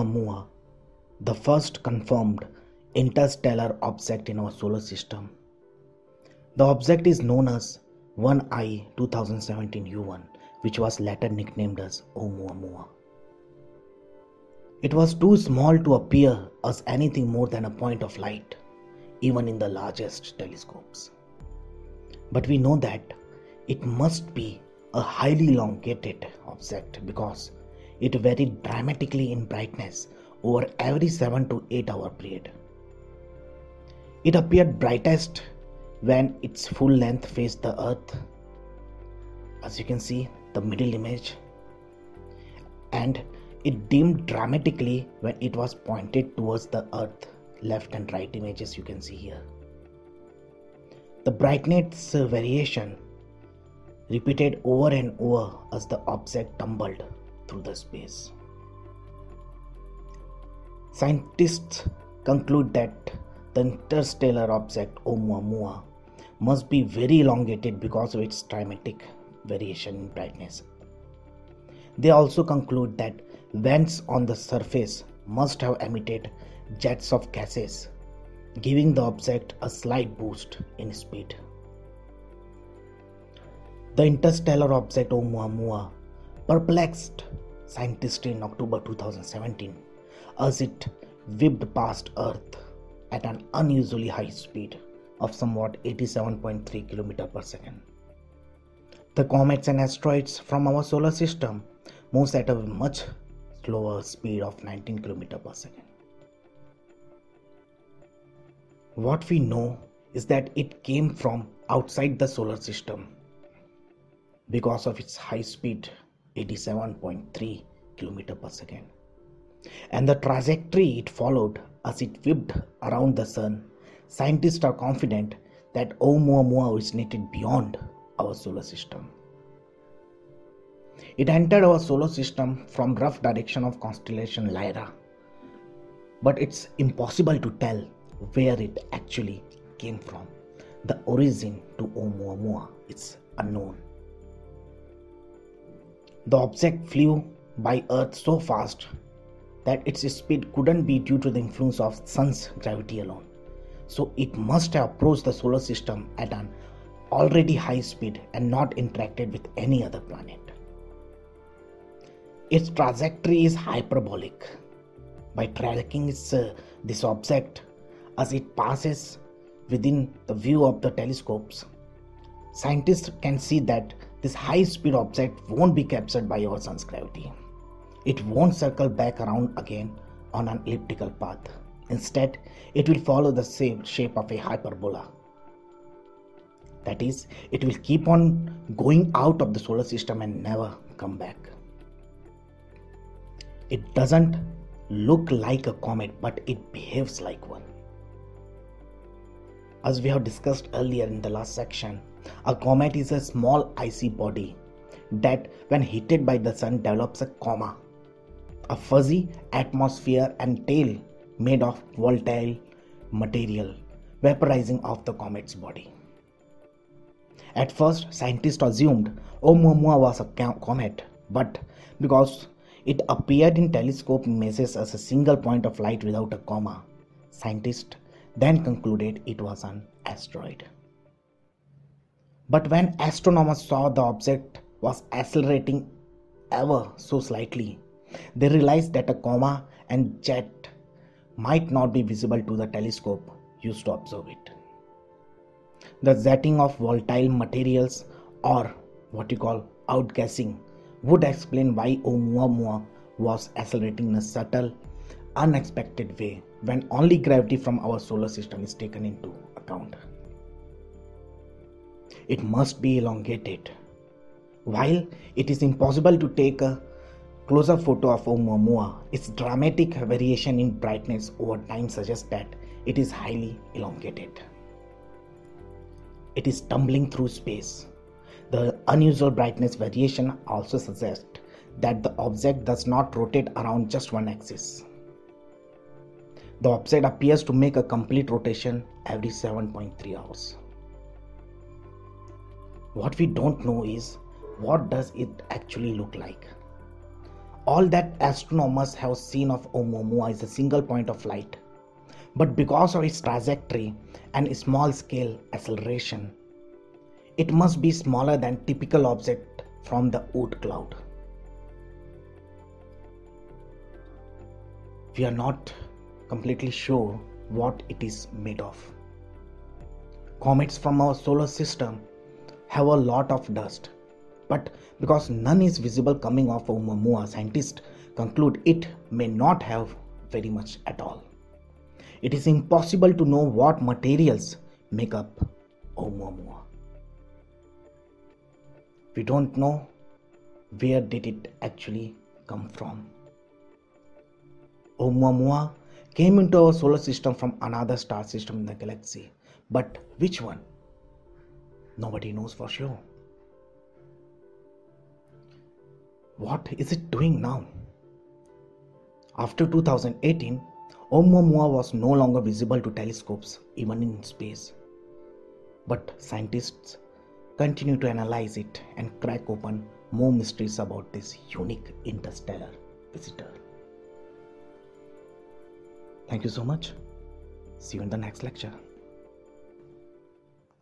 Oumuamua, the first confirmed interstellar object in our solar system. The object is known as 1I 2017 U1, which was later nicknamed as Oumuamua. It was too small to appear as anything more than a point of light, even in the largest telescopes. But we know that it must be a highly elongated object because it varied dramatically in brightness over every 7 to 8 hour period. It appeared brightest when its full length faced the earth, as you can see, the middle image, and it dimmed dramatically when it was pointed towards the earth, left and right images you can see here. The brightness variation repeated over and over as the object tumbled through the space. Scientists conclude that the interstellar object Oumuamua must be very elongated because of its dramatic variation in brightness. They also conclude that vents on the surface must have emitted jets of gases, giving the object a slight boost in speed. The interstellar object Oumuamua perplexed scientists in October 2017 as it whipped past Earth at an unusually high speed of somewhat 87.3 km per second. The comets and asteroids from our solar system moves at a much slower speed of 19 km per second. What we know is that it came from outside the solar system because of its high speed 87.3 km per second. And the trajectory it followed as it whipped around the sun scientists are confident that Oumuamua originated beyond our solar system. It entered our solar system from rough direction of constellation lyra. But it's impossible to tell where it actually came from. The origin to Oumuamua is unknown the object flew by Earth so fast that its speed couldn't be due to the influence of sun's gravity alone. So it must have approached the solar system at an already high speed and not interacted with any other planet. Its trajectory is hyperbolic. By tracking its, uh, this object as it passes within the view of the telescopes, scientists can see that this high speed object won't be captured by our sun's gravity. It won't circle back around again on an elliptical path. Instead, it will follow the same shape of a hyperbola. That is, it will keep on going out of the solar system and never come back. It doesn't look like a comet, but it behaves like one. As we have discussed earlier in the last section, a comet is a small icy body that, when heated by the sun, develops a coma, a fuzzy atmosphere and tail made of volatile material vaporizing off the comet's body. At first, scientists assumed oh, Oumuamua was a comet, but because it appeared in telescope images as a single point of light without a coma, scientists then concluded it was an asteroid. But when astronomers saw the object was accelerating ever so slightly, they realized that a coma and jet might not be visible to the telescope used to observe it. The jetting of volatile materials or what you call outgassing would explain why Oumuamua was accelerating in a subtle, unexpected way when only gravity from our solar system is taken into account it must be elongated. While it is impossible to take a closer photo of Oumuamua, its dramatic variation in brightness over time suggests that it is highly elongated. It is tumbling through space. The unusual brightness variation also suggests that the object does not rotate around just one axis. The object appears to make a complete rotation every 7.3 hours what we don't know is what does it actually look like all that astronomers have seen of Oumuamua is a single point of light. But because of its trajectory and small scale acceleration, it must be smaller than typical object from the Oort cloud. We are not completely sure what it is made of. Comets from our solar system have a lot of dust but because none is visible coming off Oumuamua, scientists conclude it may not have very much at all. It is impossible to know what materials make up Oumuamua. We don't know where did it actually come from. Oumuamua came into our solar system from another star system in the galaxy, but which one? Nobody knows for sure. What is it doing now? After 2018, Oumuamua was no longer visible to telescopes, even in space. But scientists continue to analyze it and crack open more mysteries about this unique interstellar visitor. Thank you so much. See you in the next lecture.